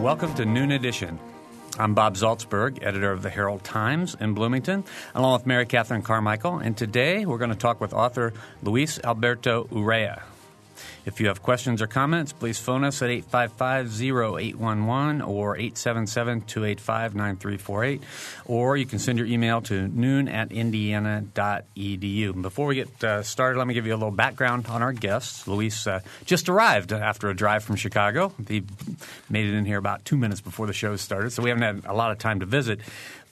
Welcome to Noon Edition. I'm Bob Zaltsberg, editor of the Herald Times in Bloomington, along with Mary Catherine Carmichael. And today we're going to talk with author Luis Alberto Urrea. If you have questions or comments, please phone us at 855-0811 or 877-285-9348. Or you can send your email to noon at indiana.edu. Before we get uh, started, let me give you a little background on our guests. Luis uh, just arrived after a drive from Chicago. He made it in here about two minutes before the show started, so we haven't had a lot of time to visit.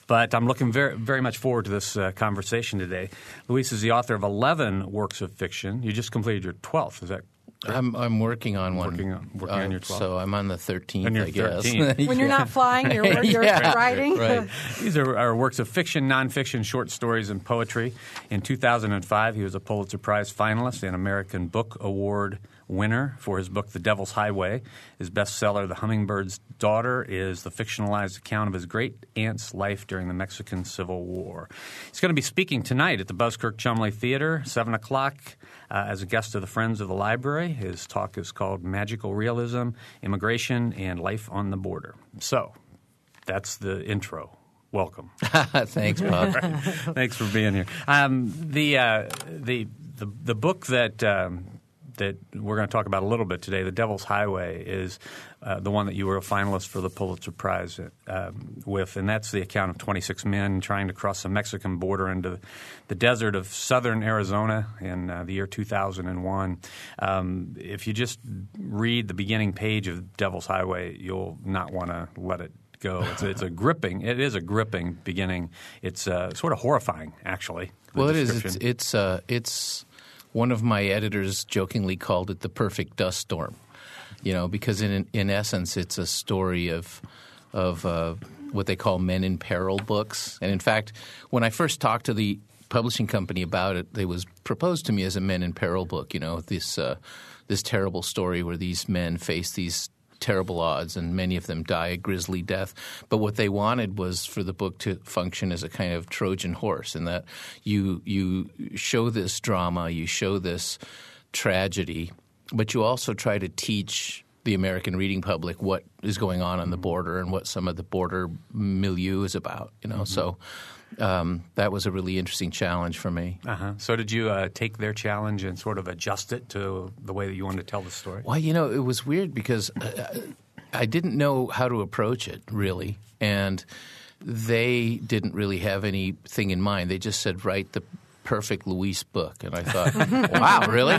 But I'm looking very, very much forward to this uh, conversation today. Luis is the author of 11 works of fiction. You just completed your 12th, is that I'm I'm working on one. Working on- working on uh, your 12th. So I'm on the 13th, On your I guess. 13th. When you're not flying, you're, you're Yeah. riding. Right. These are, are works of fiction, nonfiction, short stories, and poetry. In 2005, he was a Pulitzer Prize finalist and American Book Award winner for his book, The Devil's Highway. His bestseller, The Hummingbird's Daughter, is the fictionalized account of his great aunt's life during the Mexican Civil War. He's going to be speaking tonight at the Buskirk Chumley Theater, 7 o'clock, uh, as a guest of the Friends of the Library. His talk is called Magical Realism, Immigration, and Life on the Border. So, that's the intro. Welcome. Thanks, Bob. Thanks for being here. Um, the, uh, the the the book that um, that we're going to talk about a little bit today, "The Devil's Highway," is uh, the one that you were a finalist for the Pulitzer Prize um, with, and that's the account of 26 men trying to cross the Mexican border into the desert of southern Arizona in uh, the year 2001. Um, if you just read the beginning page of "Devil's Highway," you'll not want to let it go. It's, it's a gripping. It is a gripping beginning. It's uh, sort of horrifying, actually. well, it is. It's it's, uh, it's one of my editors jokingly called it the perfect dust storm. You know, because in in essence, it's a story of of uh, what they call men in peril books. And in fact, when I first talked to the publishing company about it, it was proposed to me as a men in peril book. You know, this uh, this terrible story where these men face these terrible odds, and many of them die a grisly death. But what they wanted was for the book to function as a kind of Trojan horse, in that you you show this drama, you show this tragedy, but you also try to teach the American reading public what is going on on the mm-hmm. border and what some of the border milieu is about. You know, mm-hmm. so. Um, that was a really interesting challenge for me. Uh-huh. So did you uh, take their challenge and sort of adjust it to the way that you wanted to tell the story? Well, you know, it was weird because uh, I didn't know how to approach it really, and they didn't really have anything in mind. They just said, "Write the perfect Luis book," and I thought, "Wow, really?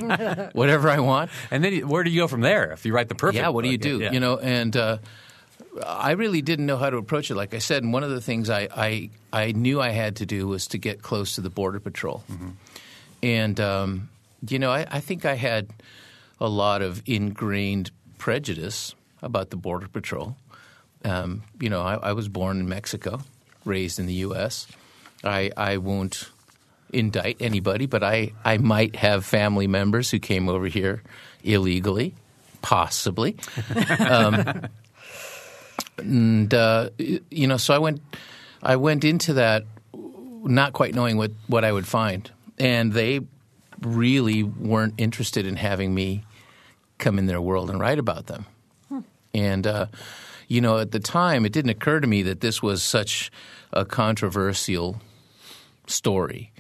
Whatever I want." And then where do you go from there if you write the perfect? Yeah, what do you book? do? Yeah. You know, and uh, I really didn't know how to approach it. Like I said, and one of the things I, I I knew I had to do was to get close to the border patrol, and um, you know, I, I think I had a lot of ingrained prejudice about the border patrol. Um, you know, I, I was born in Mexico, raised in the U.S. I, I won't indict anybody, but I, I might have family members who came over here illegally, possibly. um, and uh, you know, so I went I went into that not quite knowing what, what I would find, and they really weren't interested in having me come in their world and write about them. And uh, you know, at the time, it didn't occur to me that this was such a controversial story,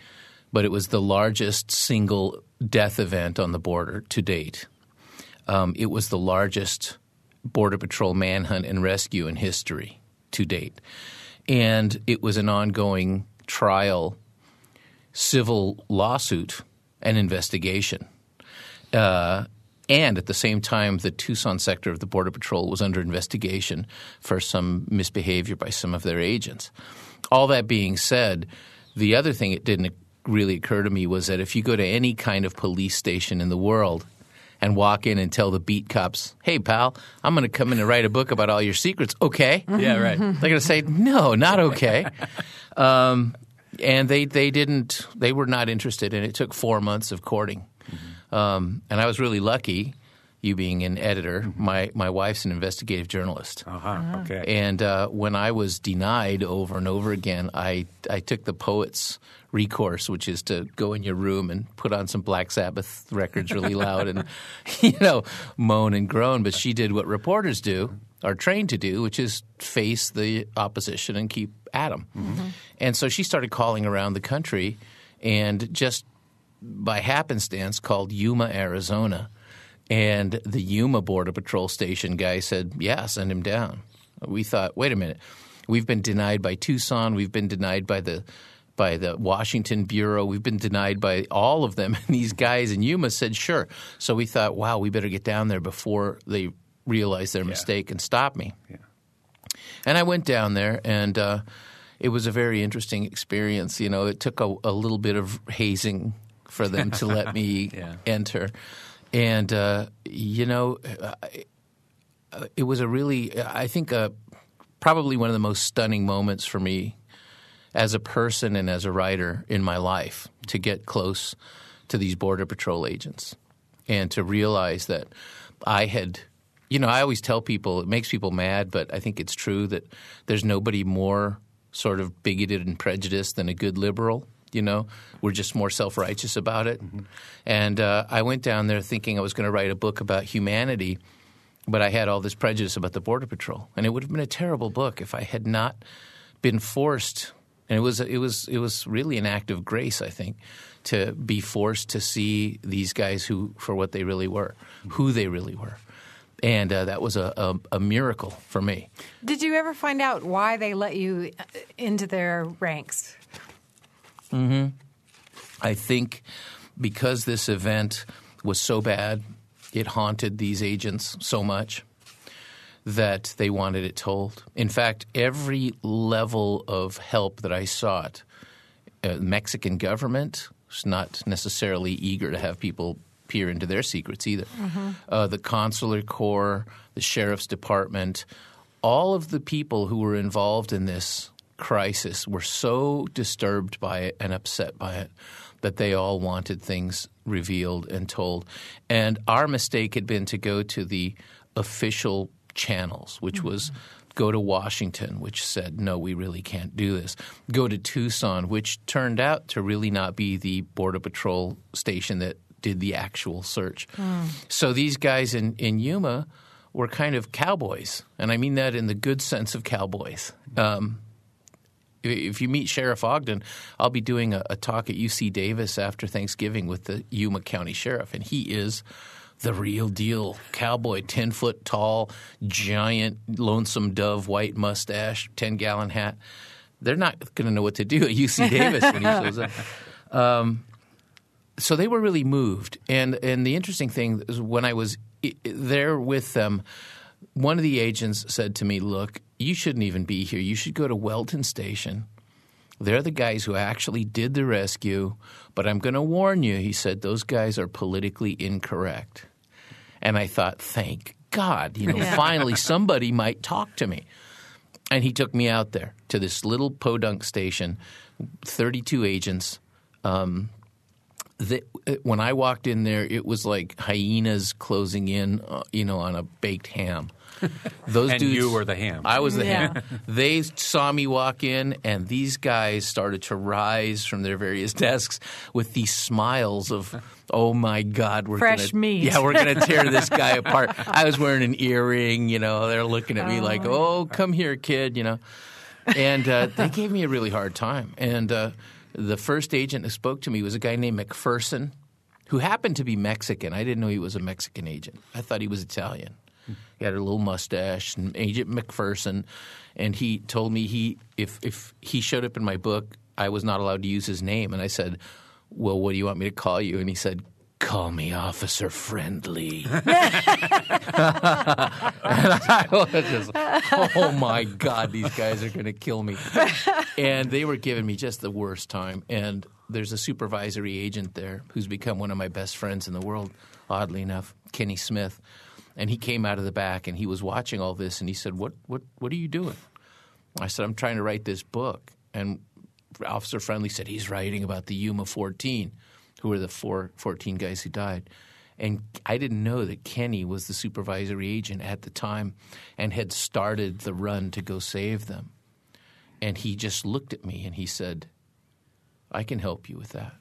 but it was the largest single death event on the border to date. Um, it was the largest Border Patrol manhunt and rescue in history to date. And it was an ongoing trial, civil lawsuit, and investigation. Uh, and at the same time, the Tucson sector of the Border Patrol was under investigation for some misbehavior by some of their agents. All that being said, the other thing it didn't really occur to me was that if you go to any kind of police station in the world and walk in and tell the beat cops, hey, pal, I'm going to come in and write a book about all your secrets, okay? Yeah, right. They're going to say, no, not okay. um, and they, they didn't, they were not interested, and it took four months of courting. Um, and I was really lucky, you being an editor. My, my wife's an investigative journalist. Uh-huh. Okay. And uh, when I was denied over and over again, I, I took the poet's recourse, which is to go in your room and put on some Black Sabbath records really loud and, you know, moan and groan. But she did what reporters do are trained to do, which is face the opposition and keep at them. Mm-hmm. And so she started calling around the country and just by happenstance called Yuma, Arizona. And the Yuma Border Patrol station guy said, Yeah, send him down. We thought, wait a minute. We've been denied by Tucson. We've been denied by the by the Washington Bureau. We've been denied by all of them. And these guys in Yuma said, sure. So we thought, wow, we better get down there before they realize their yeah. mistake and stop me. Yeah. And I went down there, and uh, it was a very interesting experience. You know, it took a, a little bit of hazing for them to let me yeah. enter. And, uh, you know, it was a really, I think, uh, probably one of the most stunning moments for me as a person and as a writer in my life to get close to these Border Patrol agents and to realize that I had you know, I always tell people it makes people mad, but I think it's true that there's nobody more sort of bigoted and prejudiced than a good liberal. You know, we're just more self righteous about it. Mm-hmm. And uh, I went down there thinking I was going to write a book about humanity, but I had all this prejudice about the Border Patrol, and it would have been a terrible book if I had not been forced. And it was it was it was really an act of grace, I think, to be forced to see these guys who for what they really were, who they really were and uh, that was a, a, a, miracle for me. Did you ever find out why they let you uh, into their ranks? Hmm I think because this event was so bad, it haunted these agents so much that they wanted it told. In fact, every level of help that I sought, uh, Mexican government was not necessarily eager to have people peer into their secrets either. Mm-hmm. Uh, the consular corps, the sheriff's department, all of the people who were involved in this crisis were so disturbed by it and upset by it that they all wanted things revealed and told. And our mistake had been to go to the official channels, which mm-hmm. was go to Washington, which said, no, we really can't do this. Go to Tucson, which turned out to really not be the Border Patrol station that did the actual search. Mm. So these guys in, in Yuma were kind of cowboys, and I mean that in the good sense of cowboys. Um, if you meet Sheriff Ogden, I'll be doing a, a, talk at UC Davis after Thanksgiving with the Yuma County Sheriff, and he is the real deal cowboy, 10 foot tall, giant, lonesome dove, white mustache, 10 gallon hat. They're not going to know what to do at UC Davis when he shows up. Um, so they were really moved. And and the interesting thing is when I was there with them, one of the agents said to me, "Look, you shouldn't even be here. You should go to Wellton Station." They're the guys who actually did the rescue, but I'm going to warn you, he said, those guys are politically incorrect. And I thought, thank God, you know, yeah. finally somebody might talk to me. And he took me out there to this little podunk station, 32 agents, um, uh, when I walked in there, it was like hyenas closing in, uh, you know, on a baked ham. Those and dudes, you were the ham. I was the yeah. ham. They saw me walk in, and these guys started to rise from their various desks with these smiles of, "Oh my God, we're fresh gonna, meat! Yeah, we're gonna tear this guy apart." I was wearing an earring, you know. They're looking at me oh. like, "Oh, come here, kid," you know. And uh, they gave me a really hard time, and. Uh, the first agent that spoke to me was a guy named McPherson, who happened to be Mexican. I didn't know he was a Mexican agent. I thought he was Italian. He had a little mustache, and Agent McPherson, and he told me he if if he showed up in my book, I was not allowed to use his name, and I said, "Well, what do you want me to call you?" And he said, call me Officer Friendly. and I was just, oh my God, these guys are going to kill me. And they were giving me just the worst time. And there's a supervisory agent there who's become one of my best friends in the world, oddly enough, Kenny Smith. And he came out of the back and he was watching all this and he said, What, what, what are you doing? I said, I'm trying to write this book. And Officer Friendly said, He's writing about the Yuma 14 who were the four, 14 guys who died. And I didn't know that Kenny was the supervisory agent at the time and had started the run to go save them. And he just looked at me and he said, I can help you with that.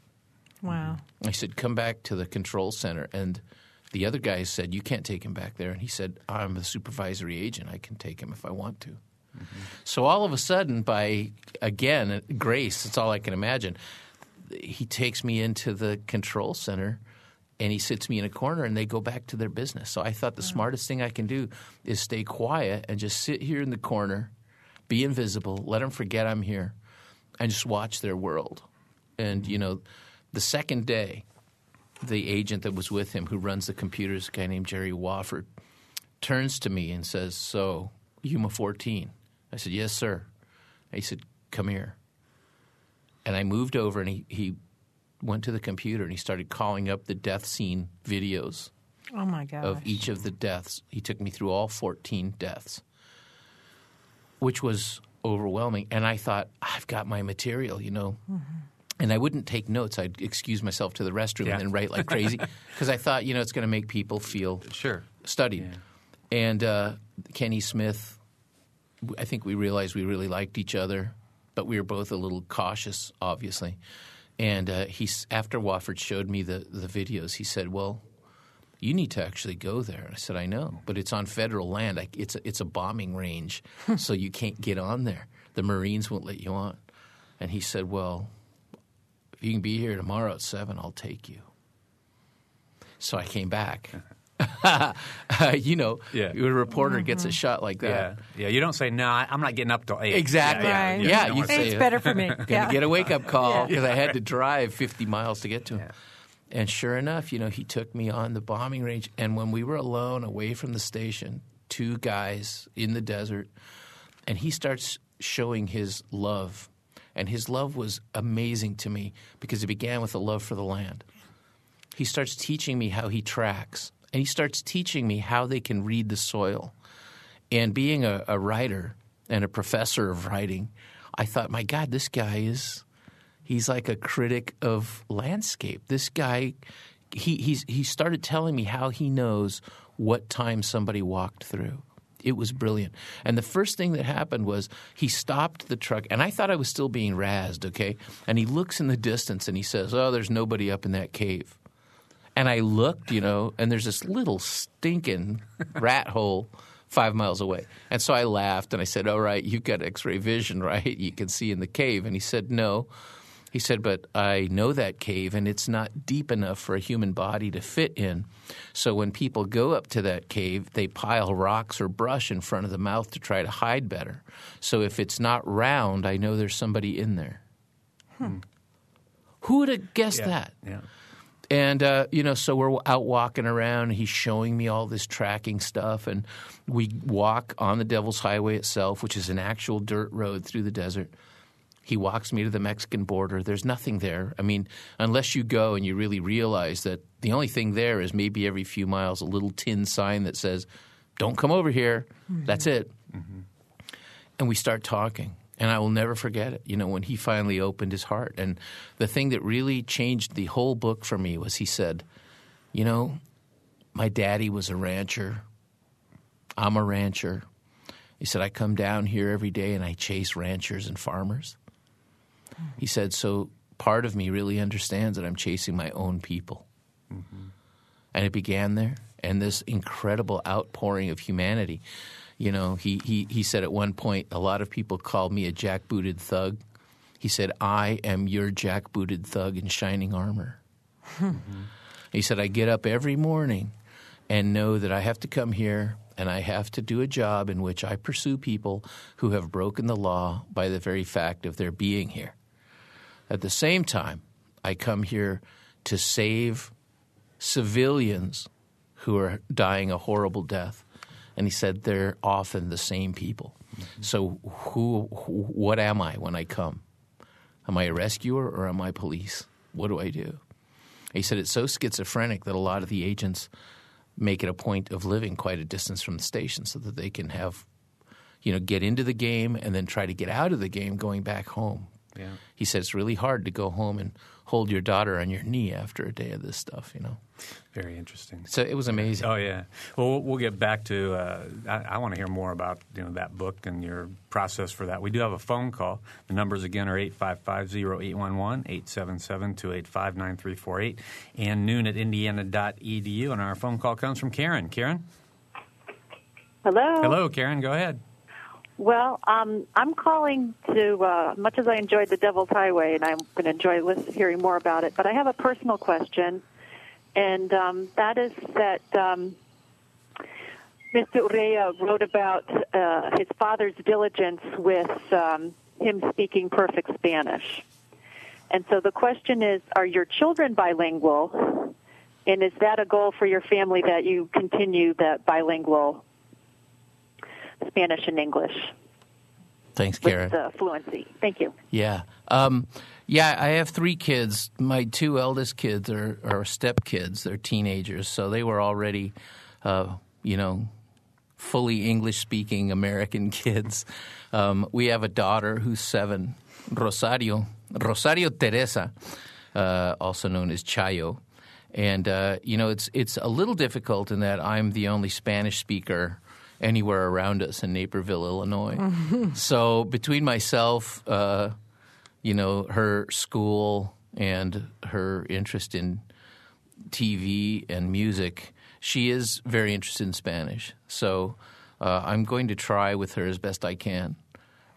Wow. I said, come back to the control center and The other guy said, You can't take him back there. And he said, I'm a supervisory agent. I can take him if I want to. Mm-hmm. So all of a sudden, by again, grace, it's all I can imagine, he takes me into the control center and he sits me in a corner and they go back to their business. So I thought the smartest thing I can do is stay quiet and just sit here in the corner, be invisible, let them forget I'm here, and just watch their world. And, you mm-hmm. know, the second day, the agent that was with him who runs the computers, a guy named Jerry Wofford, turns to me and says, So, Yuma 14. I said, Yes, sir. he said, Come here. And I moved over and he, he went to the computer and he started calling up the death scene videos Oh my gosh. of each of the deaths. He took me through all 14 deaths, which was overwhelming. And I thought, I've got my material, you know. Mm-hmm. And I wouldn't take notes. I'd excuse myself to the restroom Yeah. and then write like crazy because I thought, you know, it's going to make people feel Sure. studied. And uh, Kenny Smith, I think we realized we really liked each other, but we were both a little cautious, obviously. And uh, he's after Wofford showed me the the videos, he said, "Well, you need to actually go there." I said, "I know, but it's on federal land. I, it's a, it's a bombing range, so you can't get on there. The Marines won't let you on." And he said, "Well, if you can be here tomorrow at seven, I'll take you." So I came back. you know, Yeah. a reporter gets a mm-hmm. shot like that. Yeah. You don't say, no, I- I'm not getting up till 8. Exactly. Yeah. Right. Yeah, don't you say it's better for me. Gonna yeah. get a wake up call Yeah. because I had to drive 50 miles to get to him. And sure enough, you know, he took me on the bombing range. And when we were alone, away from the station, two guys in the desert, and he starts showing his love. And his love was amazing to me because it began with a love for the land. He starts teaching me how he tracks, and he starts teaching me how they can read the soil. And being a, a writer and a professor of writing, I thought, my God, this guy is he's like a critic of landscape. This guy he he started telling me how he knows what time somebody walked through. It was brilliant. And the first thing that happened was he stopped the truck and I thought I was still being razzed, okay? And he looks in the distance and he says, "Oh, there's nobody up in that cave." And I looked, you know, and there's this little stinking rat hole five miles away. And so I laughed and I said, All right, you've got x ray vision, right? You can see in the cave. And he said, No. He said, But I know that cave and it's not deep enough for a human body to fit in. So when people go up to that cave, they pile rocks or brush in front of the mouth to try to hide better. So if it's not round, I know there's somebody in there. Who would have guessed Yeah. that? Yeah. And uh, you know, so we're out walking around. And he's showing me all this tracking stuff, and we walk on the Devil's Highway itself, which is an actual dirt road through the desert. He walks me to the Mexican border. There's nothing there. I mean, unless you go and you really realize that the only thing there is maybe every few miles a little tin sign that says, "Don't come over here." Mm-hmm. That's it. Mm-hmm. And we start talking. And I will never forget it. You know, when he finally opened his heart. And the thing that really changed the whole book for me was he said, You know, my daddy was a rancher. I'm a rancher. He said, I come down here every day and I chase ranchers and farmers. He said, So part of me really understands that I'm chasing my own people. Mm-hmm. And it began there. And this incredible outpouring of humanity. You know, he, he, he said at one point, a lot of people called me a jackbooted thug. He said, I am your jackbooted thug in shining armor. Mm-hmm. He said, I get up every morning and know that I have to come here and I have to do a job in which I pursue people who have broken the law by the very fact of their being here. At the same time, I come here to save civilians who are dying a horrible death. And he said they're often the same people. So who, who what am I when I come? Am I a rescuer or am I police? What do I do? He said it's so schizophrenic that a lot of the agents make it a point of living quite a distance from the station so that they can have you know get into the game and then try to get out of the game going back home. Yeah. He said it's really hard to go home and hold your daughter on your knee after a day of this stuff. You know, Very interesting. so it was amazing. Oh yeah. Well, we'll- we'll get back to. Uh, I, I want to hear more about you know that book and your process for that. We do have a phone call. The numbers again are 855-0811, 877-285-9348, and noon at indiana.edu. And our phone call comes from Karen. Karen. Hello. Hello, Karen. Go ahead. Well, um, I'm calling to, uh, much as I enjoyed the Devil's Highway, and I'm going to enjoy hearing more about it, but I have a personal question, and um, that is that um, Mr. Urrea wrote about uh, his father's diligence with um, him speaking perfect Spanish. And so the question is are your children bilingual? And is that a goal for your family that you continue that bilingual Spanish and English Thanks, Karen. with uh, fluency? Thank you. Yeah. Um, yeah, I have three kids. My two eldest kids are, are step kids. They're teenagers, so they were already, uh, you know, fully English speaking American kids. Um, we have a daughter who's seven, Rosario, Rosario Teresa, uh, also known as Chayo. And uh, you know, it's it's a little difficult in that I'm the only Spanish speaker anywhere around us in Naperville, Illinois. so between myself, uh, you know, her school and her interest in TV and music, she is very interested in Spanish. So uh, I'm going to try with her as best I can.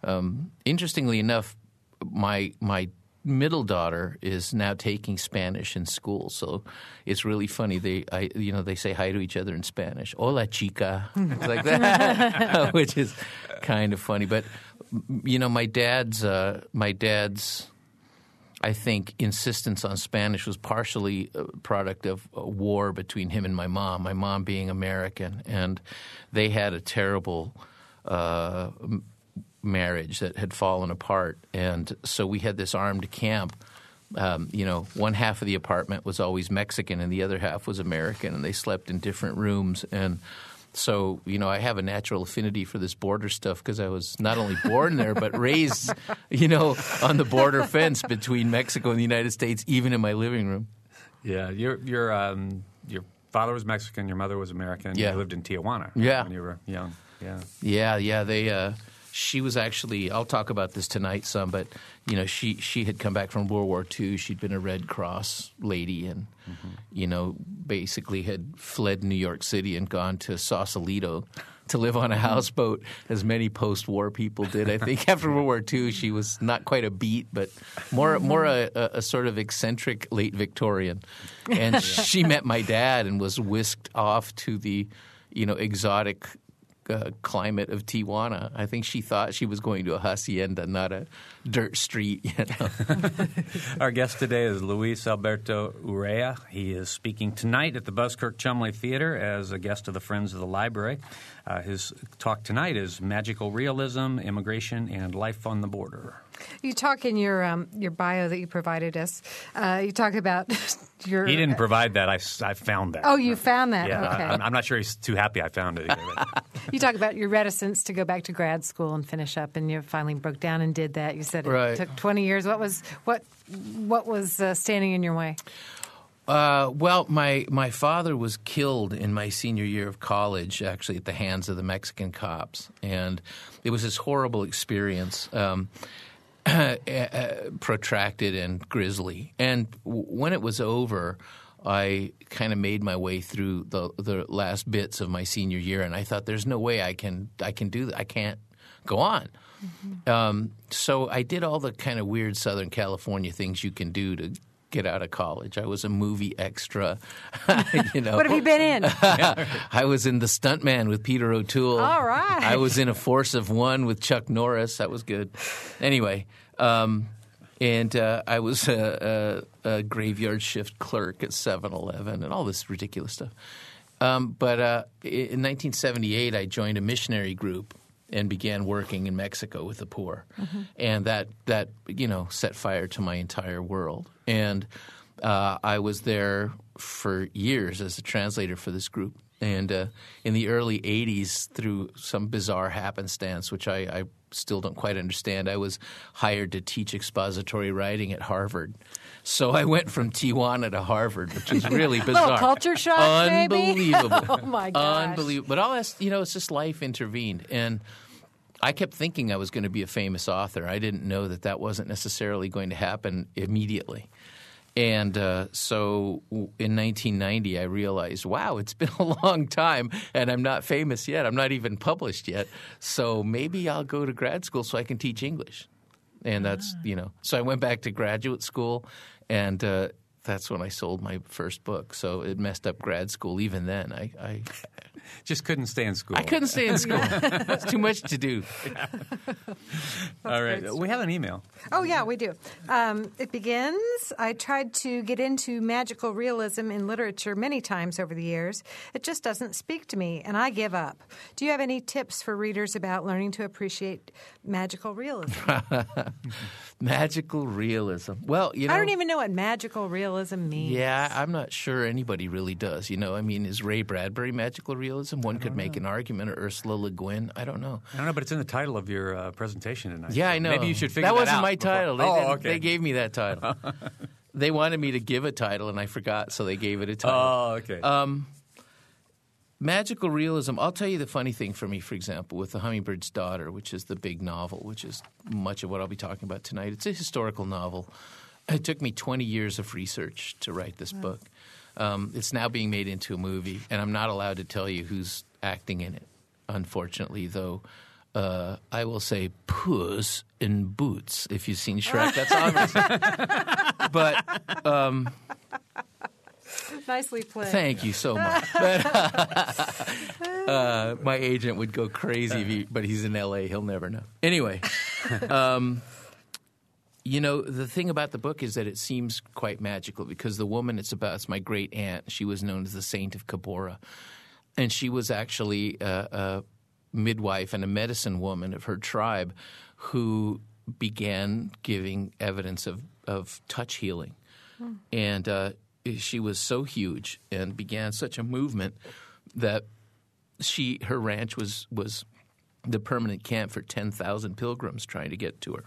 Um, interestingly enough, my my middle daughter is now taking Spanish in school, so it's really funny. They, I, you know, they say hi to each other in Spanish. Hola, chica, like that, which is kind of funny. But you know, my dad's uh, my dad's. I think insistence on Spanish was partially a product of a war between him and my mom. My mom being American, and they had a terrible uh, marriage that had fallen apart, and so we had this armed camp. Um, you know, one half of the apartment was always Mexican, and the other half was American, and they slept in different rooms. And so, you know, I have a natural affinity for this border stuff because I was not only born there, but raised, you know, on the border fence between Mexico and the United States, even in my living room. Yeah, your your um, your father was Mexican, your mother was American. Yeah. you lived in Tijuana. Yeah. when you were young. Yeah, Yeah, yeah. They, uh, she was actually. I'll talk about this tonight some, but you know, she she had come back from World War II. She'd been a Red Cross lady, and you know, basically had fled New York City and gone to Sausalito to live on a houseboat, as many post-war people did. I think after World War II, she was not quite a beat, but more more a, a, a sort of eccentric late Victorian. And she met my dad and was whisked off to the you know exotic uh, climate of Tijuana. I think she thought she was going to a hacienda, not a dirt street. You know? Our guest today is Luis Alberto Urrea. He is speaking tonight at the Buskirk Chumley Theater as a guest of the Friends of the Library. Uh, his talk tonight is Magical Realism, Immigration, and Life on the Border. You talk in your um, your bio that you provided us. Uh, you talk about your. He didn't provide that. I, s- I found that. Oh, you found that. Yeah, okay. I, am I'm not sure he's too happy I found it. Either, you talk about your reticence to go back to grad school and finish up, and you finally broke down and did that. You said it Right. took 20 years. What was what what was uh, standing in your way? Uh, well, my my father was killed in my senior year of college, actually at the hands of the Mexican cops, and it was this horrible experience. Um, protracted and grisly. And when it was over, I kind of made my way through the the last bits of my senior year, and I thought, "There's no way I can I can do that. I can't go on." Um, so I did all the kind of weird Southern California things you can do to get out of college. I was a movie extra. you know, What have you been in? I was in The Stuntman with Peter O'Toole. All right. I was in A Force of One with Chuck Norris. That was good. Anyway, um, and uh, I was a, a, a graveyard shift clerk at 7 Eleven and all this ridiculous stuff. Um, but uh, in 1978, I joined a missionary group and began working in Mexico with the poor, and that that you know set fire to my entire world. And uh, I was there for years as a translator for this group, And uh, in the early 80s, through some bizarre happenstance, which I, I still don't quite understand, I was hired to teach expository writing at Harvard. So I went from Tijuana to Harvard, which is really bizarre. Culture shock? Unbelievable. Oh, my gosh. Unbelievable. But all that's, you know, it's just life intervened. And I kept thinking I was going to be a famous author. I didn't know that that wasn't necessarily going to happen immediately. And uh, so in 1990, I realized, wow, it's been a long time and I'm not famous yet. I'm not even published yet. So maybe I'll go to grad school so I can teach English. And that's, you know, so I went back to graduate school and uh, that's when I sold my first book. So it messed up grad school even then. I, I, Just couldn't stay in school. I couldn't stay in school. it's too much to do. All right. We have an email. Oh, yeah, we do. Um, it begins I tried to get into magical realism in literature many times over the years. It just doesn't speak to me, and I give up. Do you have any tips for readers about learning to appreciate magical realism? Magical realism. Well, you know, I don't even know what magical realism means. Yeah, I'm not sure anybody really does. You know, I mean, is Ray Bradbury magical realism? One could make an argument, or Ursula Le Guin. I don't know. I don't know, but it's in the title of your uh, presentation tonight. Yeah, So I know. Maybe you should figure that that wasn't out my before- title. They, oh, okay. they gave me that title. they wanted me to give a title, and I forgot, so they gave it a title. Oh, okay. Um, magical realism. I'll tell you the funny thing for me, for example, with The Hummingbird's Daughter, which is the big novel, which is much of what I'll be talking about tonight. It's a historical novel. It took me 20 years of research to write this book. Um, it's now being made into a movie, and I'm not allowed to tell you who's acting in it, unfortunately, though. Uh, I will say Puss in Boots. If you've seen Shrek, that's obvious. but um, Nicely played. Thank you so much. But, uh, my agent would go crazy, if he, but he's in L.A. He'll never know. Anyway, um, you know the thing about the book is that it seems quite magical because the woman it's about is my great aunt. She was known as the Saint of Cabora, and she was actually a, a midwife and a medicine woman of her tribe who began giving evidence of, of touch healing. And uh, she was so huge and began such a movement that she her ranch was was the permanent camp for 10,000 pilgrims trying to get to her.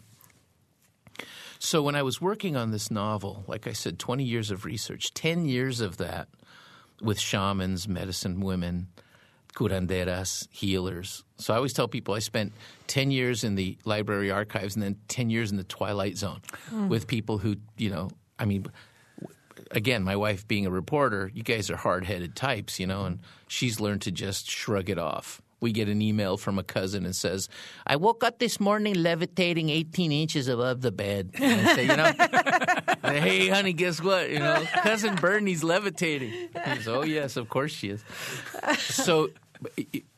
So when I was working on this novel, like I said 20 years of research, 10 years of that with shamans, medicine women, curanderas, healers. So I always tell people I spent 10 years in the library archives and then 10 years in the twilight zone hmm. with people who, you know, I mean again, my wife being a reporter, you guys are hard-headed types, you know, and she's learned to just shrug it off. We get an email from a cousin and says, "I woke up this morning levitating 18 inches above the bed." And I say, you know, hey, honey, guess what? You know, cousin Bernie's levitating. "Oh yes, of course she is." So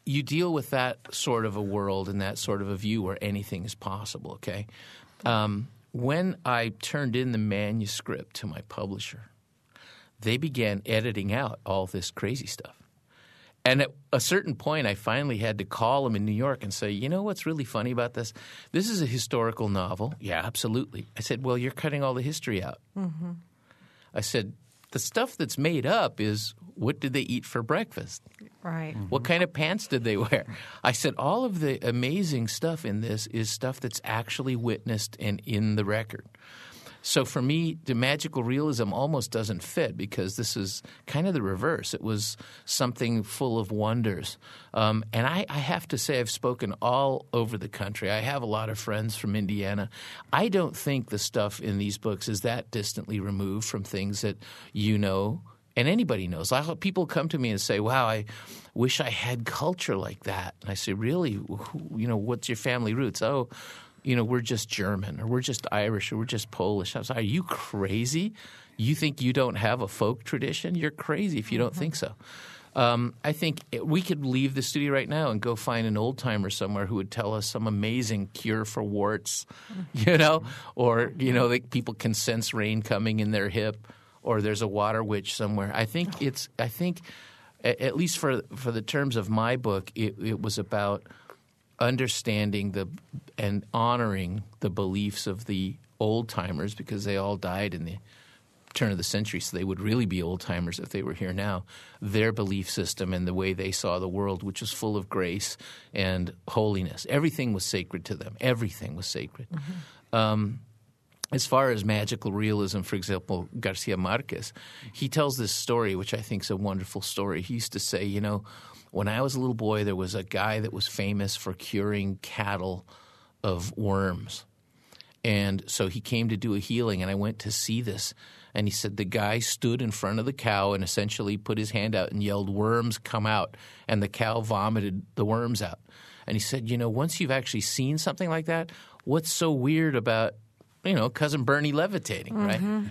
you deal with that sort of a world and that sort of a view where anything is possible. Okay. Um, when I turned in the manuscript to my publisher, they began editing out all this crazy stuff. And at a certain point, I finally had to call him in New York and say, you know what's really funny about this? This is a historical novel. Yeah, absolutely. I said, well, you're cutting all the history out. Mm-hmm. I said, the stuff that's made up is what did they eat for breakfast? Right. Mm-hmm. What kind of pants did they wear? I said, all of the amazing stuff in this is stuff that's actually witnessed and in the record. So for me, the magical realism almost doesn't fit because this is kind of the reverse. It was something full of wonders. Um, and I, I have to say, I've spoken all over the country. I have a lot of friends from Indiana. I don't think the stuff in these books is that distantly removed from things that you know and anybody knows. I, people come to me and say, "Wow, I wish I had culture like that." And I say, "Really? You know, what's your family roots?" Oh, you know, we're just German, or we're just Irish, or we're just Polish. I was like, "Are you crazy? You think you don't have a folk tradition? You're crazy if you don't think so." Um, I think it- we could leave the studio right now and go find an old timer somewhere who would tell us some amazing cure for warts, you know, or you know, that people can sense rain coming in their hip, or there's a water witch somewhere. I think it's. I think, at least for for the terms of my book, it, it was about understanding the and honoring the beliefs of the old timers because they all died in the turn of the century, so they would really be old timers if they were here now. Their belief system and the way they saw the world, which was full of grace and holiness, everything was sacred to them. Everything was sacred. Um, as far as magical realism, for example, Garcia Marquez, he tells this story, which I think is a wonderful story. He used to say, you know, when I was a little boy, there was a guy that was famous for curing cattle of worms. And so he came to do a healing, and I went to see this. And he said the guy stood in front of the cow and essentially put his hand out and yelled, Worms, come out. And the cow vomited the worms out. And he said, You know, once you've actually seen something like that, what's so weird about you know, cousin Bernie levitating, right? Mm-hmm.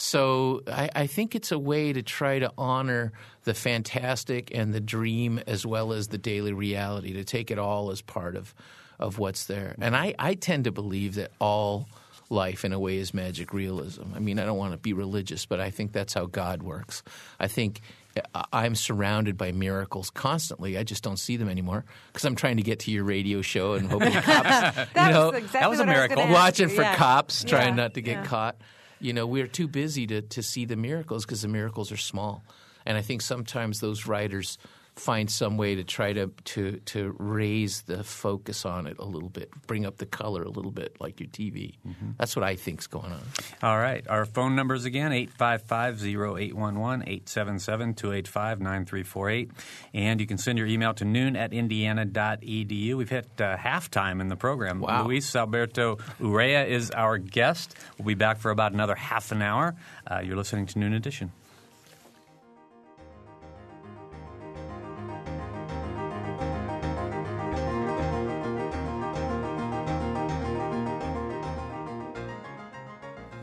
So I, I think it's a way to try to honor the fantastic and the dream as well as the daily reality, to take it all as part of, of what's there. And I, I tend to believe that all life in a way is magic realism. I mean, I don't want to be religious, but I think that's how God works. I think uh, I'm surrounded by miracles constantly. I just don't see them anymore because I'm trying to get to your radio show and hoping cops, That you know, was exactly that was a miracle. gonna watching for yeah. cops, trying Yeah, not to get yeah. caught. You know, we're too busy to, to see the miracles because the miracles are small. And I think sometimes those writers find some way to try to, to, to raise the focus on it a little bit, bring up the color a little bit like your TV. Mm-hmm. That's what I think's going on. All right. Our phone numbers again 855 0811 877 285 9348. And you can send your email to noon at indiana.edu. We've hit uh, halftime in the program. Wow. Luis Alberto Urrea is our guest. We'll be back for about another half an hour. Uh, you're listening to Noon Edition.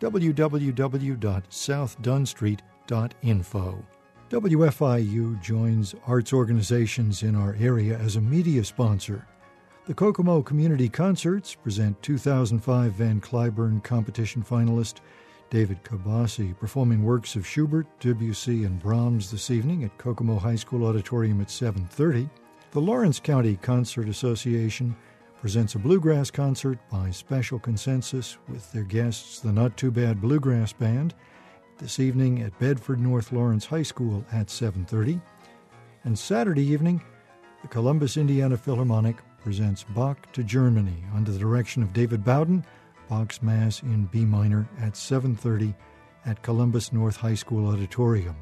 www.southdunstreet.info. WFIU joins arts organizations in our area as a media sponsor. The Kokomo Community Concerts present 2005 Van Cliburn competition finalist David Cabassi performing works of Schubert, Debussy, and Brahms this evening at Kokomo High School Auditorium at 7:30. The Lawrence County Concert Association presents a bluegrass concert by special consensus with their guests, the Not Too Bad Bluegrass Band, this evening at Bedford North Lawrence High School at 7:30. And Saturday evening, the Columbus, Indiana Philharmonic presents Bach to Germany under the direction of David Bowden, Bach's Mass in B minor at 7:30 at Columbus North High School Auditorium.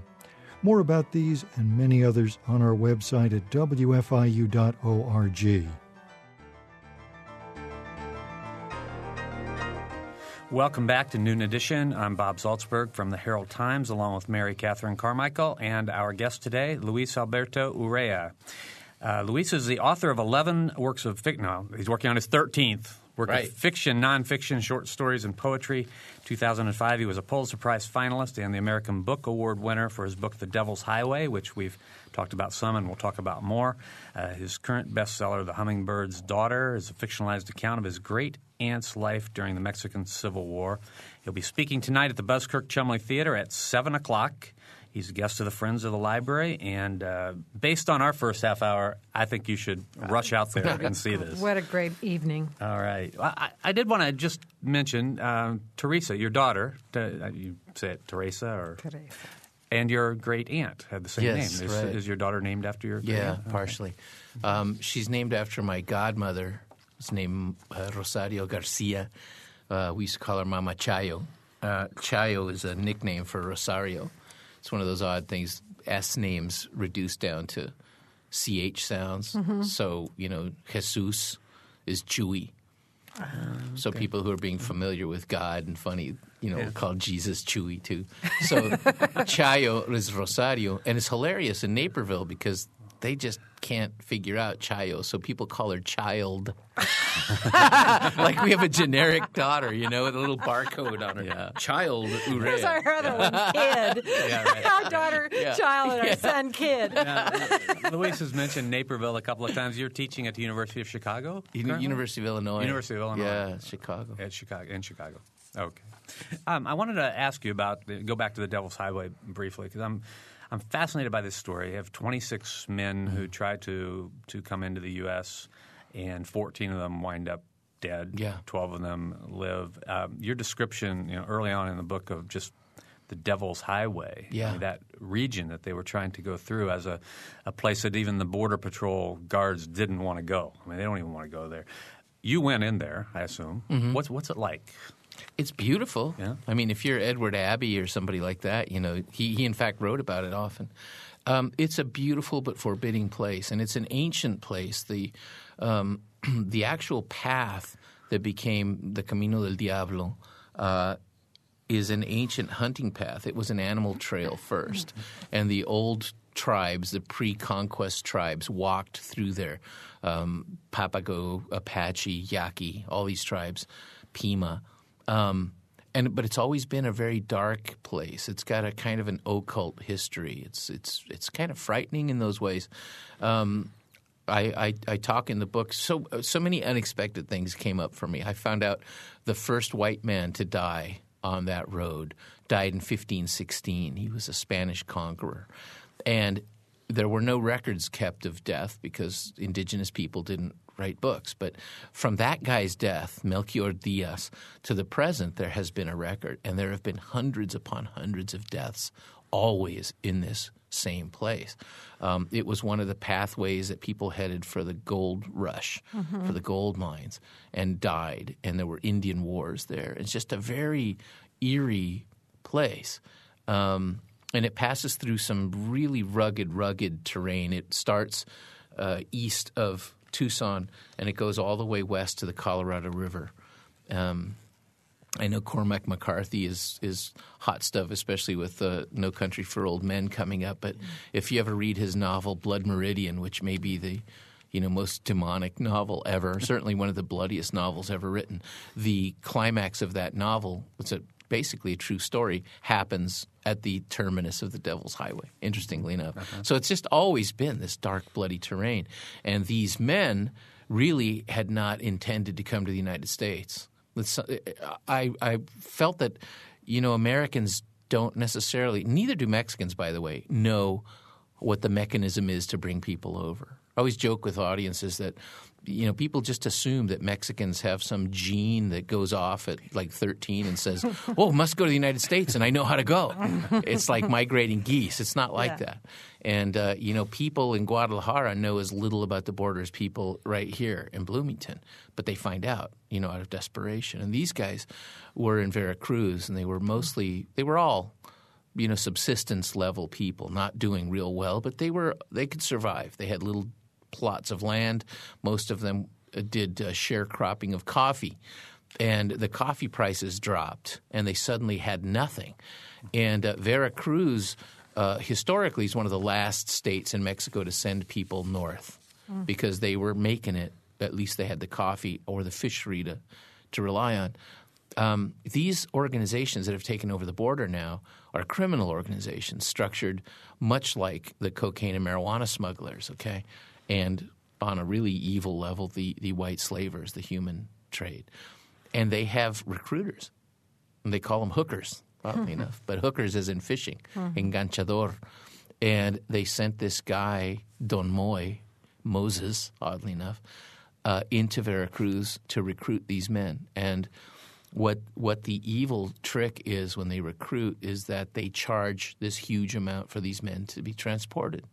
More about these and many others on our website at wfiu.org. Welcome back to Noon Edition. I'm Bob Zaltsberg from the Herald Times, along with Mary Catherine Carmichael and our guest today, Luis Alberto Urrea. Uh, Luis is the author of 11 works of fiction. No, he's working on his 13th work Right. of fiction, nonfiction, short stories, and poetry. 2005, he was a Pulitzer Prize finalist and the American Book Award winner for his book, The Devil's Highway, which we've talked about some and we'll talk about more. Uh, his current bestseller, The Hummingbird's Daughter, is a fictionalized account of his great aunt's life during the Mexican Civil War. He'll be speaking tonight at the Buskirk Chumley Theater at 7 o'clock. He's a guest of the Friends of the Library, and uh, based on our first half hour, I think you should rush out there and see this. What a great evening. All right. I, I did want to just mention um, Teresa, your daughter. Uh, you say it Teresa, or Teresa. and your great aunt had the same Yes, name. Is, right. is your daughter named after your? great Yeah, aunt? Okay. partially. Um, she's named after my godmother. It's named uh, Rosario Garcia. Uh, we used to call her Mama Chayo. Uh, Chayo is a nickname for Rosario. It's one of those odd things. S names reduced down to ch sounds. So you know, Jesus is Chewy. So people who are being familiar with God and funny, you know, call Jesus Chewy too. So Chayo is Rosario, and it's hilarious in Naperville because they just can't figure out Chayo, so people call her Child. like we have a generic daughter, you know, with a little barcode on her. Yeah. Child Urrea. There's our other one, kid. Yeah, right. Our daughter, child, and our son, kid. Now, Luis has mentioned Naperville a couple of times. You're teaching at the University of Chicago? Uni- currently? University of Illinois. University of Illinois. Yeah, Chicago. At Chicago, in Chicago. Okay. Um, I wanted to ask you about go back to the Devil's Highway briefly because I'm I'm fascinated by this story. You have 26 men who tried to to come into the U.S. and 14 of them wind up dead. Yeah. 12 of them live. Um, your description, you know, early on in the book of just the Devil's Highway, I Yeah. mean, that region that they were trying to go through as a, a place that even the Border Patrol guards didn't want to go. I mean, they don't even want to go there. You went in there, I assume. What's what's it like? It's beautiful. Yeah. I mean, if you're Edward Abbey or somebody like that, you know, he, he in fact wrote about it often. Um, it's a beautiful but forbidding place, and it's an ancient place. The um, the actual path that became the Camino del Diablo uh, is an ancient hunting path. It was an animal trail first, and the old tribes, the pre-conquest tribes, walked through there. Um, Papago, Apache, Yaqui, all these tribes, Pima. Um, and but it's always been a very dark place. It's got a kind of an occult history. It's it's it's kind of frightening in those ways. Um, I, I, I talk in the book. So so many unexpected things came up for me. I found out the first white man to die on that road died in 1516. He was a Spanish conqueror, and there were no records kept of death because indigenous people didn't write books. But from that guy's death, Melchior Diaz, to the present, there has been a record, and there have been hundreds upon hundreds of deaths, always in this same place. Um, it was one of the pathways that people headed for the gold rush, for the gold mines, and died. And there were Indian wars there. It's just a very eerie place. Um, and it passes through some really rugged, rugged terrain. It starts uh, east of Tucson and it goes all the way west to the Colorado River. Um, I know Cormac McCarthy is is hot stuff, especially with uh, No Country for Old Men coming up. But if you ever read his novel Blood Meridian, which may be the you know most demonic novel ever, certainly one of the bloodiest novels ever written, the climax of that novel, it's a basically a true story, happens at the terminus of the Devil's Highway. Interestingly enough, uh-huh. so it's just always been this dark, bloody terrain, and these men really had not intended to come to the United States. I, I felt that, you know, Americans don't necessarily, neither do Mexicans, by the way, know what the mechanism is to bring people over. I always joke with audiences that, you know, people just assume that Mexicans have some gene that goes off at like 13 and says, oh, must go to the United States and I know how to go. it's like migrating geese. It's not like Yeah. that. And, uh, you know, people in Guadalajara know as little about the border as people right here in Bloomington, but they find out, you know, out of desperation. And these guys were in Veracruz and they were mostly, they were all you know subsistence level people not doing real well but they were they could survive they had little plots of land. Most of them uh, did uh, sharecropping of coffee. And the coffee prices dropped and they suddenly had nothing. And uh, Veracruz uh, historically is one of the last states in Mexico to send people north because they were making it. At least they had the coffee or the fishery to to rely on. Um, these organizations that have taken over the border now are criminal organizations structured much like the cocaine and marijuana smugglers, okay? And on a really evil level, the, the white slavers, the human trade. And they have recruiters. And they call them hookers, oddly enough, but hookers as in fishing, enganchador. And they sent this guy, Don Moy, Moses, oddly enough, uh, into Veracruz to recruit these men. And what what the evil trick is when they recruit is that they charge this huge amount for these men to be transported.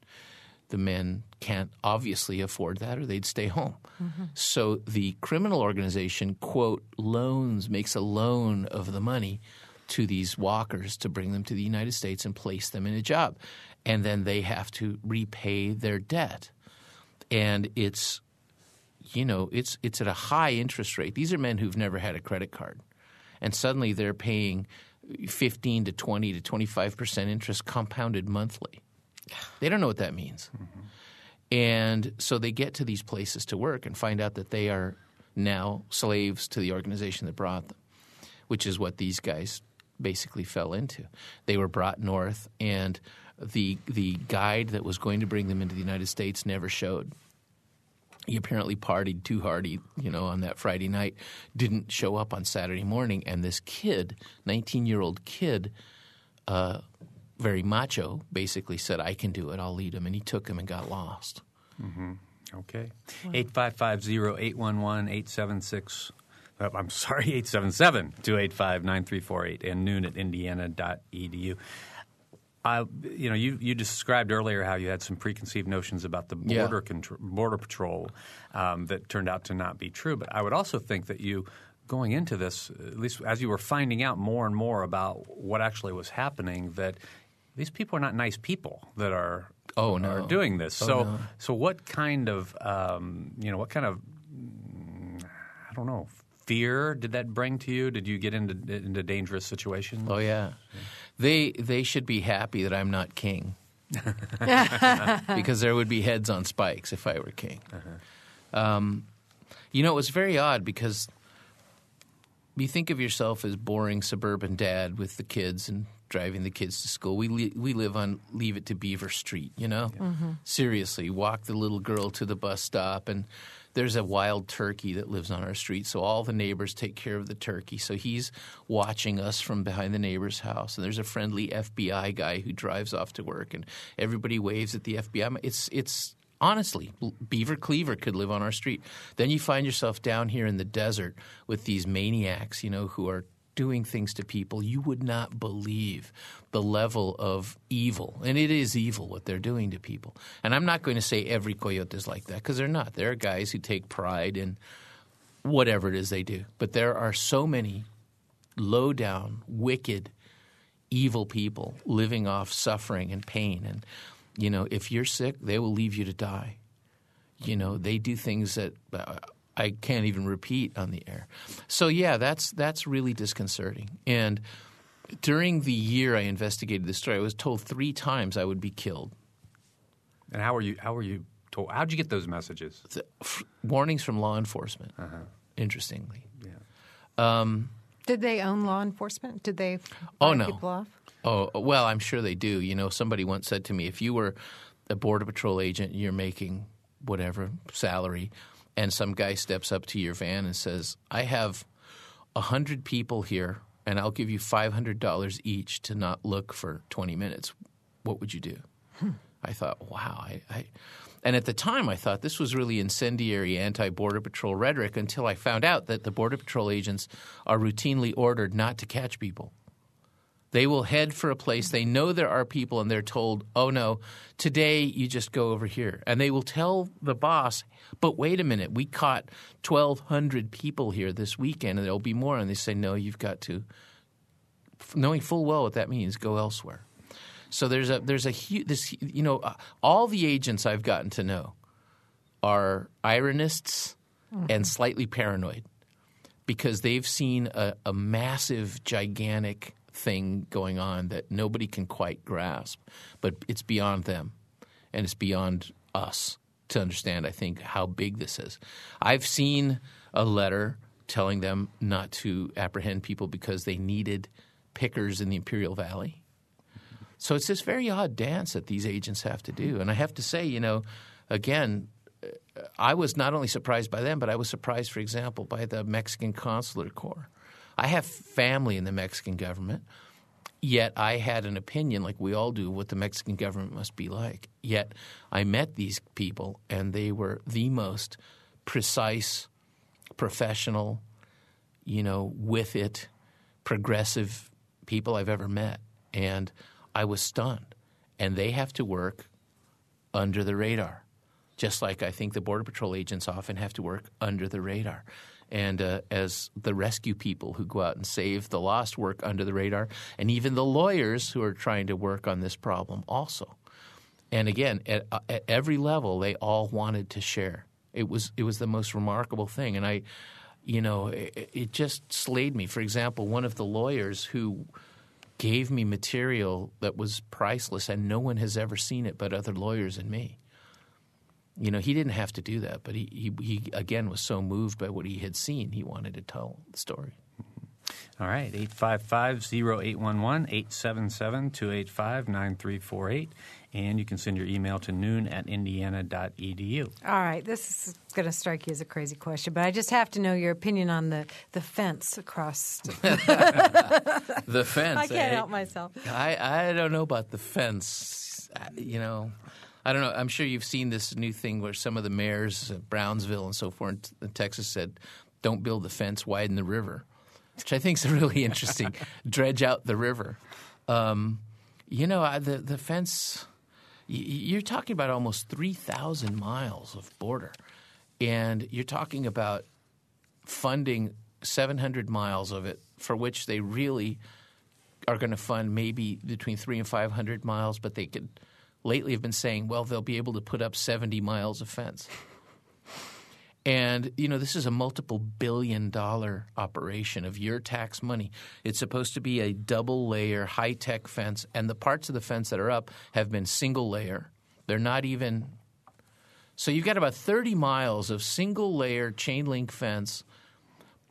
The men can't obviously afford that, or they'd stay home. Mm-hmm. So the criminal organization quote loans makes a loan of the money to these walkers to bring them to the United States and place them in a job, and then they have to repay their debt, and it's you know, it's it's at a high interest rate. These are men who've never had a credit card, and suddenly they're paying fifteen to twenty to twenty five percent interest compounded monthly. They don't know what that means, And so they get to these places to work and find out that they are now slaves to the organization that brought them, which is what these guys basically fell into. They were brought north, and the the guide that was going to bring them into the United States never showed. He apparently partied too hard, you know, on that Friday night. Didn't show up on Saturday morning, and this kid, nineteen year old kid, uh, very macho, basically said, "I can do it. I'll lead him," and he took him and got lost. Mm-hmm. Okay. Eight five five zero eight one one eight seven six. Uh, I'm sorry, 877-285-9348 and noon at indiana.edu. I, you know, you, you described earlier how you had some preconceived notions about the border Yeah. contr- border patrol um, that turned out to not be true. But I would also think that you, going into this, at least as you were finding out more and more about what actually was happening, that these people are not nice people that are Oh, no. are doing this. Oh, so no. so what kind of um, you know what kind of I don't know fear did that bring to you? Did you get into into dangerous situations? Oh yeah, they they should be happy that I'm not king, because there would be heads on spikes if I were king. Um, you know, it was very odd because you think of yourself as boring suburban dad with the kids and driving the kids to school. We li- we live on Leave It to Beaver Street, you know. Mm-hmm. Seriously, walk the little girl to the bus stop, and there's a wild turkey that lives on our street. So all the neighbors take care of the turkey. So he's watching us from behind the neighbor's house, and there's a friendly FBI guy who drives off to work, and everybody waves at the FBI. It's it's honestly, Beaver Cleaver could live on our street. Then you find yourself down here in the desert with these maniacs, you know, who are doing things to people you would not believe the level of evil. And it is evil what they're doing to people. And i'm not going to say every coyote is like that because they're not. There are guys who take pride in whatever it is they do. But there are so many low down wicked evil people living off suffering and pain. And you know if you're sick they will leave you to die. You know they do things that uh, I can't even repeat on the air. So yeah, that's that's really disconcerting. And during the year I investigated this story, I was told three times I would be killed. And how were you? How were you told? How'd you get those messages? The, f- warnings from law enforcement. Uh-huh. Interestingly, yeah. Um, Did they own law enforcement? Did they Oh, no. people off? Oh, well, I'm sure they do. You know, somebody once said to me, if you were a Border Patrol agent, you're making whatever salary, and some guy steps up to your van and says, I have a 100 people here, and I'll give you $500 each to not look for 20 minutes, what would you do? I thought, wow. I, I, and at the time, I thought this was really incendiary anti Border Patrol rhetoric until I found out that the Border Patrol agents are routinely ordered not to catch people. They will head for a place. They know there are people, and they're told, oh no, today you just go over here. And they will tell the boss, but wait a minute, we caught 1,200 people here this weekend, and there'll be more. And they say, no, you've got to, knowing full well what that means, go elsewhere. So there's a there's a hu- this you know uh, all the agents I've gotten to know are ironists and slightly paranoid because they've seen a, a massive, gigantic thing going on that nobody can quite grasp, but it's beyond them and it's beyond us to understand. I think how big this is. I've seen a letter telling them not to apprehend people because they needed pickers in the Imperial Valley. So it's this very odd dance that these agents have to do. And I have to say, you know, again, I was not only surprised by them, but I was surprised, for example, by the Mexican Consular Corps. I have family in the Mexican government, yet I had an opinion, like we all do, what the Mexican government must be like. Yet I met these people, and they were the most precise, professional, you know, with it, progressive people I've ever met. And I was stunned. And they have to work under the radar, just like I think the Border Patrol agents often have to work under the radar. And uh, as the rescue people who go out and save the lost work under the radar, and even the lawyers who are trying to work on this problem also. And again, at, at every level, they all wanted to share. It was it was the most remarkable thing, and I, you know, it, it just slayed me. For example, one of the lawyers who gave me material that was priceless, and no one has ever seen it but other lawyers and me. You know, he didn't have to do that, but he, he, he again was so moved by what he had seen, he wanted to tell the story. All right, 855-0811, 877-285-9348. And you can send your email to noon at indiana.edu. All right, this is going to strike you as a crazy question, but I just have to know your opinion on the, the fence across. the fence. I can't eh? help myself. I, I don't know about the fence. You know, I don't know. I'm sure you've seen this new thing where some of the mayors, uh, Brownsville and so forth in Texas, said, "Don't build the fence, widen the river," which I think is really interesting. Dredge out the river. Um, you know, I- the the fence. You're talking about almost three thousand miles of border, and you're talking about funding 700 miles of it, for which they really are going to fund maybe between three and 500 miles, but they could lately have been saying, well, they'll be able to put up 70 miles of fence. And, you know, this is a multiple billion dollar operation of your tax money. It's supposed to be a double layer, high tech fence, and the parts of the fence that are up have been single layer. They're not even. So you've got about 30 miles of single layer chain link fence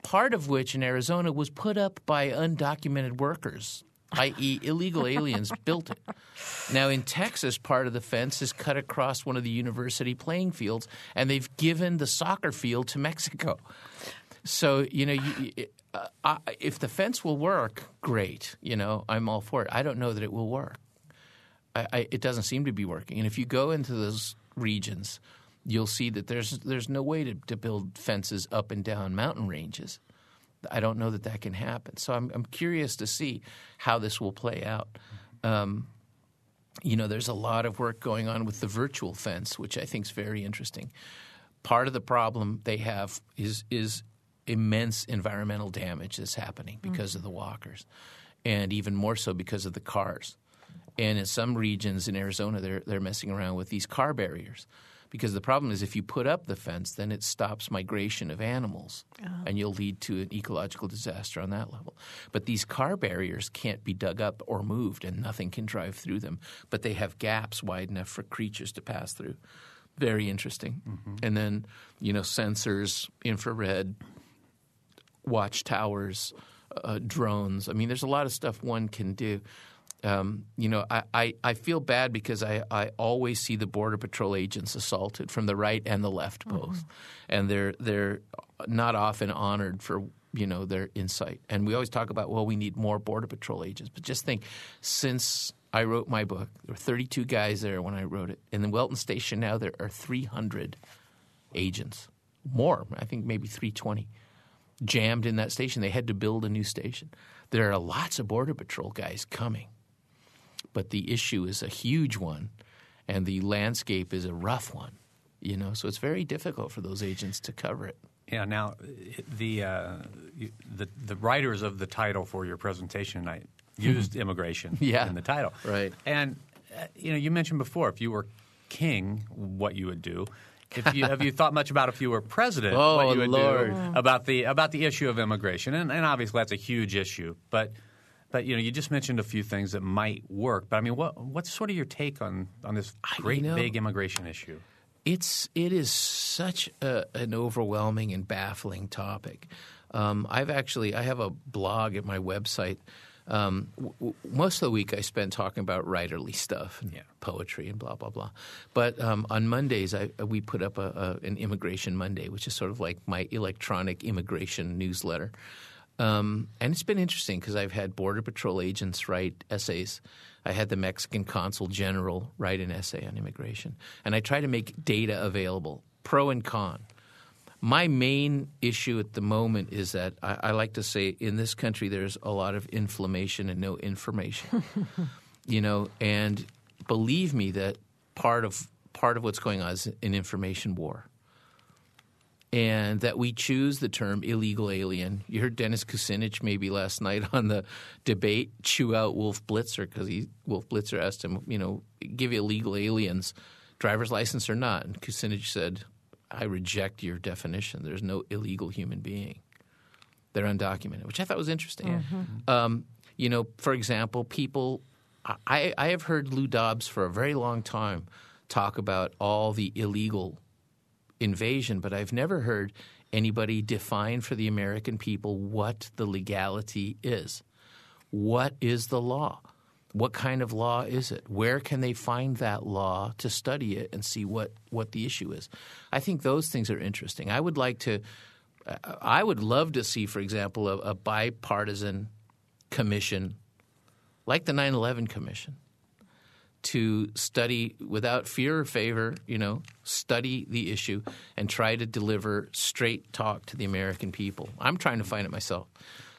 part of which in Arizona was put up by undocumented workers, i.e., illegal aliens built it. Now, in Texas, part of the fence is cut across one of the university playing fields, and they've given the soccer field to Mexico. So, you know, you, uh, I, if the fence will work, great. You know, I'm all for it. I don't know that it will work. I, I, it doesn't seem to be working. And if you go into those regions, you'll see that there's there's no way to, to build fences up and down mountain ranges. I don't know that that can happen. So I'm I'm curious to see how this will play out. Um, you know, there's a lot of work going on with the virtual fence, which I think is very interesting. Part of the problem they have is is immense environmental damage that's happening because of the walkers, and even more so because of the cars. And in some regions in Arizona, they're they're messing around with these car barriers. Because the problem is, if you put up the fence, then it stops migration of animals, and you'll lead to an ecological disaster on that level. But these car barriers can't be dug up or moved, and nothing can drive through them. But they have gaps wide enough for creatures to pass through. Very interesting. And then, you know, sensors, infrared, watchtowers, uh, drones. I mean, there's a lot of stuff one can do. Um, you know, I, I, I feel bad because I, I always see the border patrol agents assaulted from the right and the left both, and they're they're not often honored for you know their insight. And we always talk about well, we need more border patrol agents, but just think since I wrote my book, there were 32 guys there when I wrote it. In the Wellton Station now, there are 300 agents, more. I think maybe 320 jammed in that station. They had to build a new station. There are lots of Border Patrol guys coming, but the issue is a huge one, and the landscape is a rough one. You know, so it's very difficult for those agents to cover it. Yeah. Now, the uh, the the writers of the title for your presentation tonight used immigration Yeah. in the title, Right. And uh, you know, you mentioned before if you were king, what you would do. If you, have you thought much about if you were president, Oh, what you would Lord. do about the about the issue of immigration? And, and obviously, that's a huge issue. But but you know, you just mentioned a few things that might work. But I mean, what what's sort of your take on on this great know- big immigration issue? It's it is such a, an overwhelming and baffling topic. Um, I've actually I have a blog at my website. Um, w- w- most of the week I spend talking about writerly stuff, and Yeah. poetry, and blah blah blah. But um, on Mondays, I, we put up a, a, an Immigration Monday, which is sort of like my electronic immigration newsletter. Um, and it's been interesting because I've had Border Patrol agents write essays. I had the Mexican consul general write an essay on immigration. And I try to make data available, pro and con. My main issue at the moment is that I, I like to say in this country there's a lot of inflammation and no information. you know, and believe me that part of part of what's going on is an information war and that we choose the term illegal alien. You heard Dennis Kucinich maybe last night on the debate chew out Wolf Blitzer because he Wolf Blitzer asked him, you know, give you illegal aliens driver's license or not, and Kucinich said, "I reject your definition. There's no illegal human being. They're undocumented," which I thought was interesting. Um, you know, for example, people. I, I have heard Lou Dobbs for a very long time talk about all the illegal invasion, but I've never heard anybody define for the American people what the legality is. What is the law? What kind of law is it? Where can they find that law to study it and see what, what the issue is? I think those things are interesting. I would like to, I would love to see, for example, a, a bipartisan commission like the 9 11 Commission to study without fear or favor, you know, study the issue and try to deliver straight talk to the American people. I'm trying to find it myself.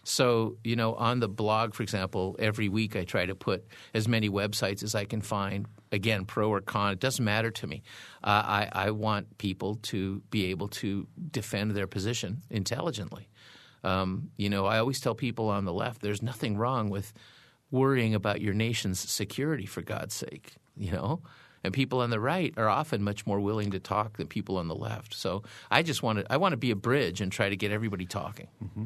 So, you know, on the blog, for example, every week I try to put as many websites as I can find. Again, pro or con, it doesn't matter to me. Uh, I, I want people to be able to defend their position intelligently. Um, you know, I always tell people on the left there's nothing wrong with worrying about your nation's security, for God's sake, you know? And people on the right are often much more willing to talk than people on the left. So I just want to I want to be a bridge and try to get everybody talking. Mm-hmm.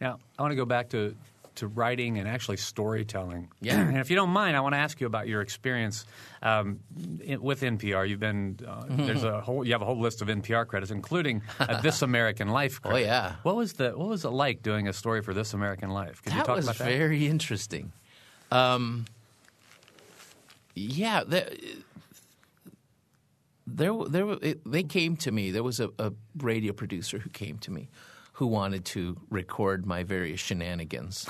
Now I want to go back to to writing and actually storytelling. Yeah. and if you don't mind, I want to ask you about your experience um, in, with NPR. You've been uh, mm-hmm. there's a whole you have a whole list of NPR credits, including uh, This American Life. Credit. Oh yeah. What was the what was it like doing a story for This American Life? Could that you talk was about that? very interesting. Um, yeah, there, there, they came to me. There was a, a, radio producer who came to me, who wanted to record my various shenanigans,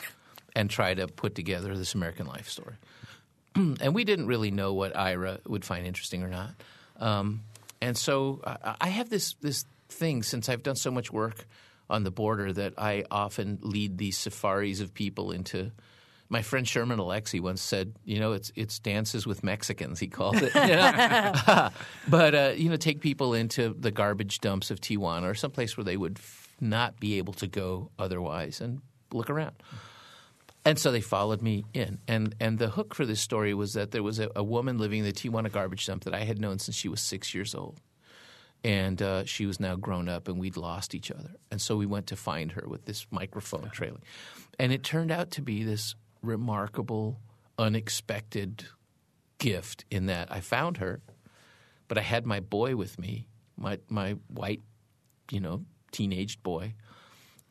and try to put together this American Life story. and we didn't really know what Ira would find interesting or not. Um, and so I, I have this this thing since I've done so much work on the border that I often lead these safaris of people into my friend Sherman Alexie once said, you know, it's it's dances with Mexicans. He called it. but uh, you know, take people into the garbage dumps of Tijuana or someplace where they would f- not be able to go otherwise and look around. And so they followed me in. And and the hook for this story was that there was a, a woman living in the Tijuana garbage dump that I had known since she was six years old. And uh, she was now grown up, and we'd lost each other. And so we went to find her with this microphone trailing. And it turned out to be this remarkable, unexpected gift in that I found her, but I had my boy with me, my my white, you know, teenaged boy,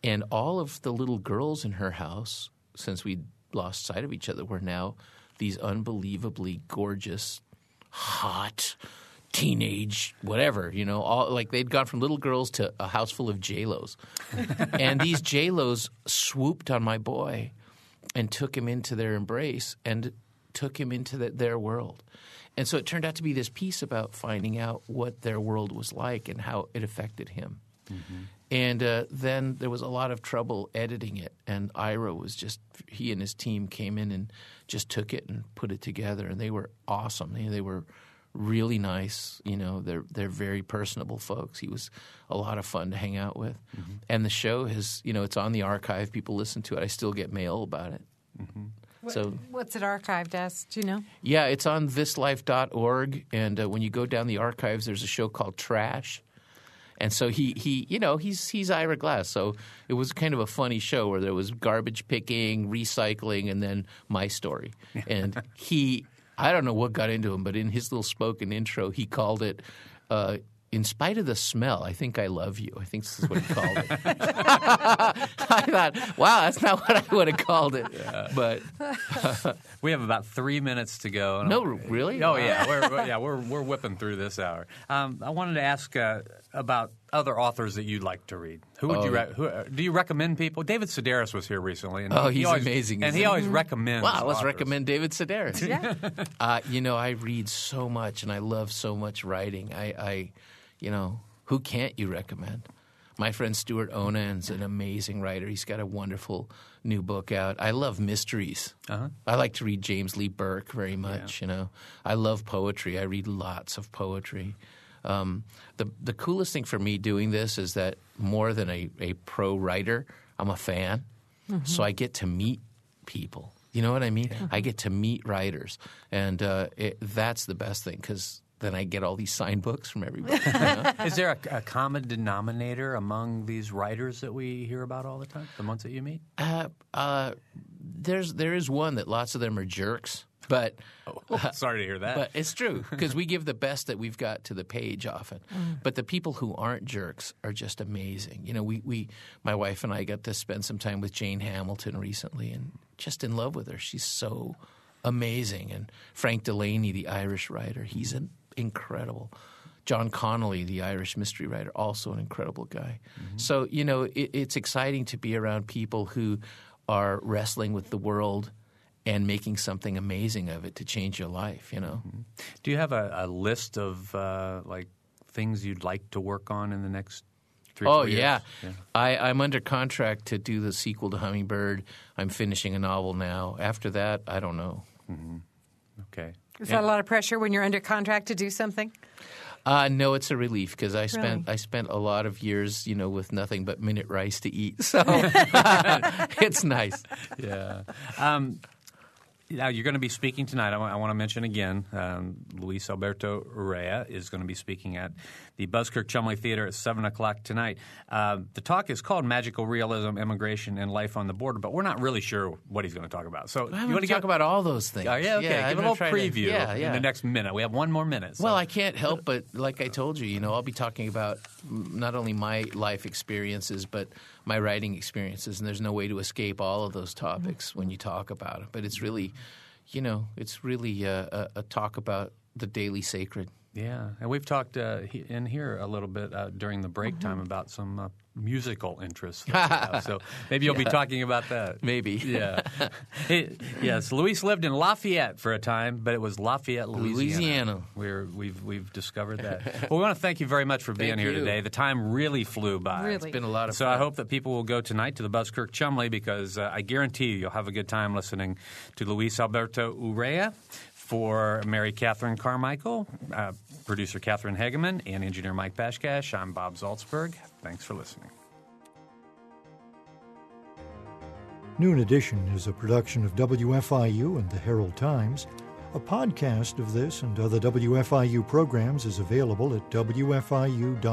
and all of the little girls in her house, since we lost sight of each other, were now these unbelievably gorgeous, hot, teenage whatever you know all like they'd gone from little girls to a house full of j-los. And these j-los swooped on my boy and took him into their embrace and took him into the, their world. And so it turned out to be this piece about finding out what their world was like and how it affected him. Mm-hmm. And uh, then there was a lot of trouble editing it. And Ira was just, he and his team came in and just took it and put it together. And they were awesome. They, they were really nice. You know, they're they're very personable folks. He was a lot of fun to hang out with, mm-hmm. and the show has you know it's on the archive. People listen to it. I still get mail about it. Mm-hmm. What, so what's it archived as? Do you know? Yeah, it's on thislife.org, and uh, when you go down the archives, there's a show called Trash. And so he, he you know he's he's Ira Glass, so it was kind of a funny show where there was garbage picking, recycling, and then my story. And he I don't know what got into him, but in his little spoken intro, he called it. Uh, in spite of the smell, I think I love you. I think this is what he called it. I thought, wow, that's not what I would have called it. Yeah. But we have about three minutes to go. No, really? Oh, yeah, we're, yeah, we're we're whipping through this hour. Um, I wanted to ask uh, about other authors that you'd like to read. Who would oh. you re- who, uh, do you recommend people? David Sedaris was here recently. And oh, he's he always, amazing, and he always recommends. Wow, let's authors. recommend David Sedaris. yeah, uh, you know, I read so much, and I love so much writing. I, I you know, who can't you recommend? My friend Stewart O'Nan's an amazing writer. He's got a wonderful new book out. I love mysteries. Uh-huh. I like to read James Lee Burke very much. Yeah. You know, I love poetry. I read lots of poetry. Um, the the coolest thing for me doing this is that more than a, a pro writer, I'm a fan. Mm-hmm. So I get to meet people. You know what I mean? Yeah. I get to meet writers, and uh, it, that's the best thing because then I get all these signed books from everybody. You know? Is there a, a, common denominator among these writers that we hear about all the time? The ones that you meet? Uh, uh, there's there is one that lots of them are jerks. But Oh, sorry to hear that. but it's true because we give the best that we've got to the page often. Mm. But the people who aren't jerks are just amazing. You know, we, we my wife and I got to spend some time with Jane Hamilton recently, and just in love with her. She's so amazing. And Frank Delaney, the Irish writer, he's an incredible. John Connolly, the Irish mystery writer, also an incredible guy. Mm-hmm. So you know, it, it's exciting to be around people who are wrestling with the world and making something amazing of it to change your life. You know. Do you have a, a list of uh, like things you'd like to work on in the next three? Oh four years? Oh, yeah, I, I'm under contract to do the sequel to Hummingbird. I'm finishing a novel now. After that, I don't know. Okay. Is that a lot of pressure when you're under contract to do something? Uh, no, it's a relief because I spent Really? I spent a lot of years, you know, with nothing but minute rice to eat. So it's nice. Yeah. Um, now you're going to be speaking tonight. I want, to mention again, um, Luis Alberto Urrea is going to be speaking at the Buskirk Chumley Theater at seven o'clock tonight. Uh, the talk is called "Magical Realism: Immigration and Life on the Border," but we're not really sure what he's going to talk about. So I'm you want to talk about all those things. Oh, yeah, okay. I'm Give a little try to- preview yeah, yeah. in the next minute. We have one more minute. so- Well, I can't help but, like I told you, you know, I'll be talking about not only my life experiences, but my writing experiences, and there's no way to escape all of those topics when you talk about it. But it's really, you know, it's really a, a, a talk about the daily sacred. Yeah, and we've talked uh, in here a little bit uh, during the break time about some uh, musical interests. we have. so maybe you'll be talking about that. Maybe. Yeah. Yes, Luis lived in Lafayette for a time, but it was Lafayette, Louisiana. Louisiana. We're, we've we've discovered that. well, we want to thank you very much for being Thank here you. today. The time really flew by. Really. It's been a lot of So fun. I hope that people will go tonight to the Buskirk Chumley because uh, I guarantee you you'll have a good time listening to Luis Alberto Urrea. For Mary Catherine Carmichael, uh, producer Catherine Hegeman, and engineer Mike Bashkash, I'm Bob Zaltsberg. Thanks for listening. Noon Edition is a production of WFIU and the Herald Times. A podcast of this and other WFIU programs is available at WFIU.org.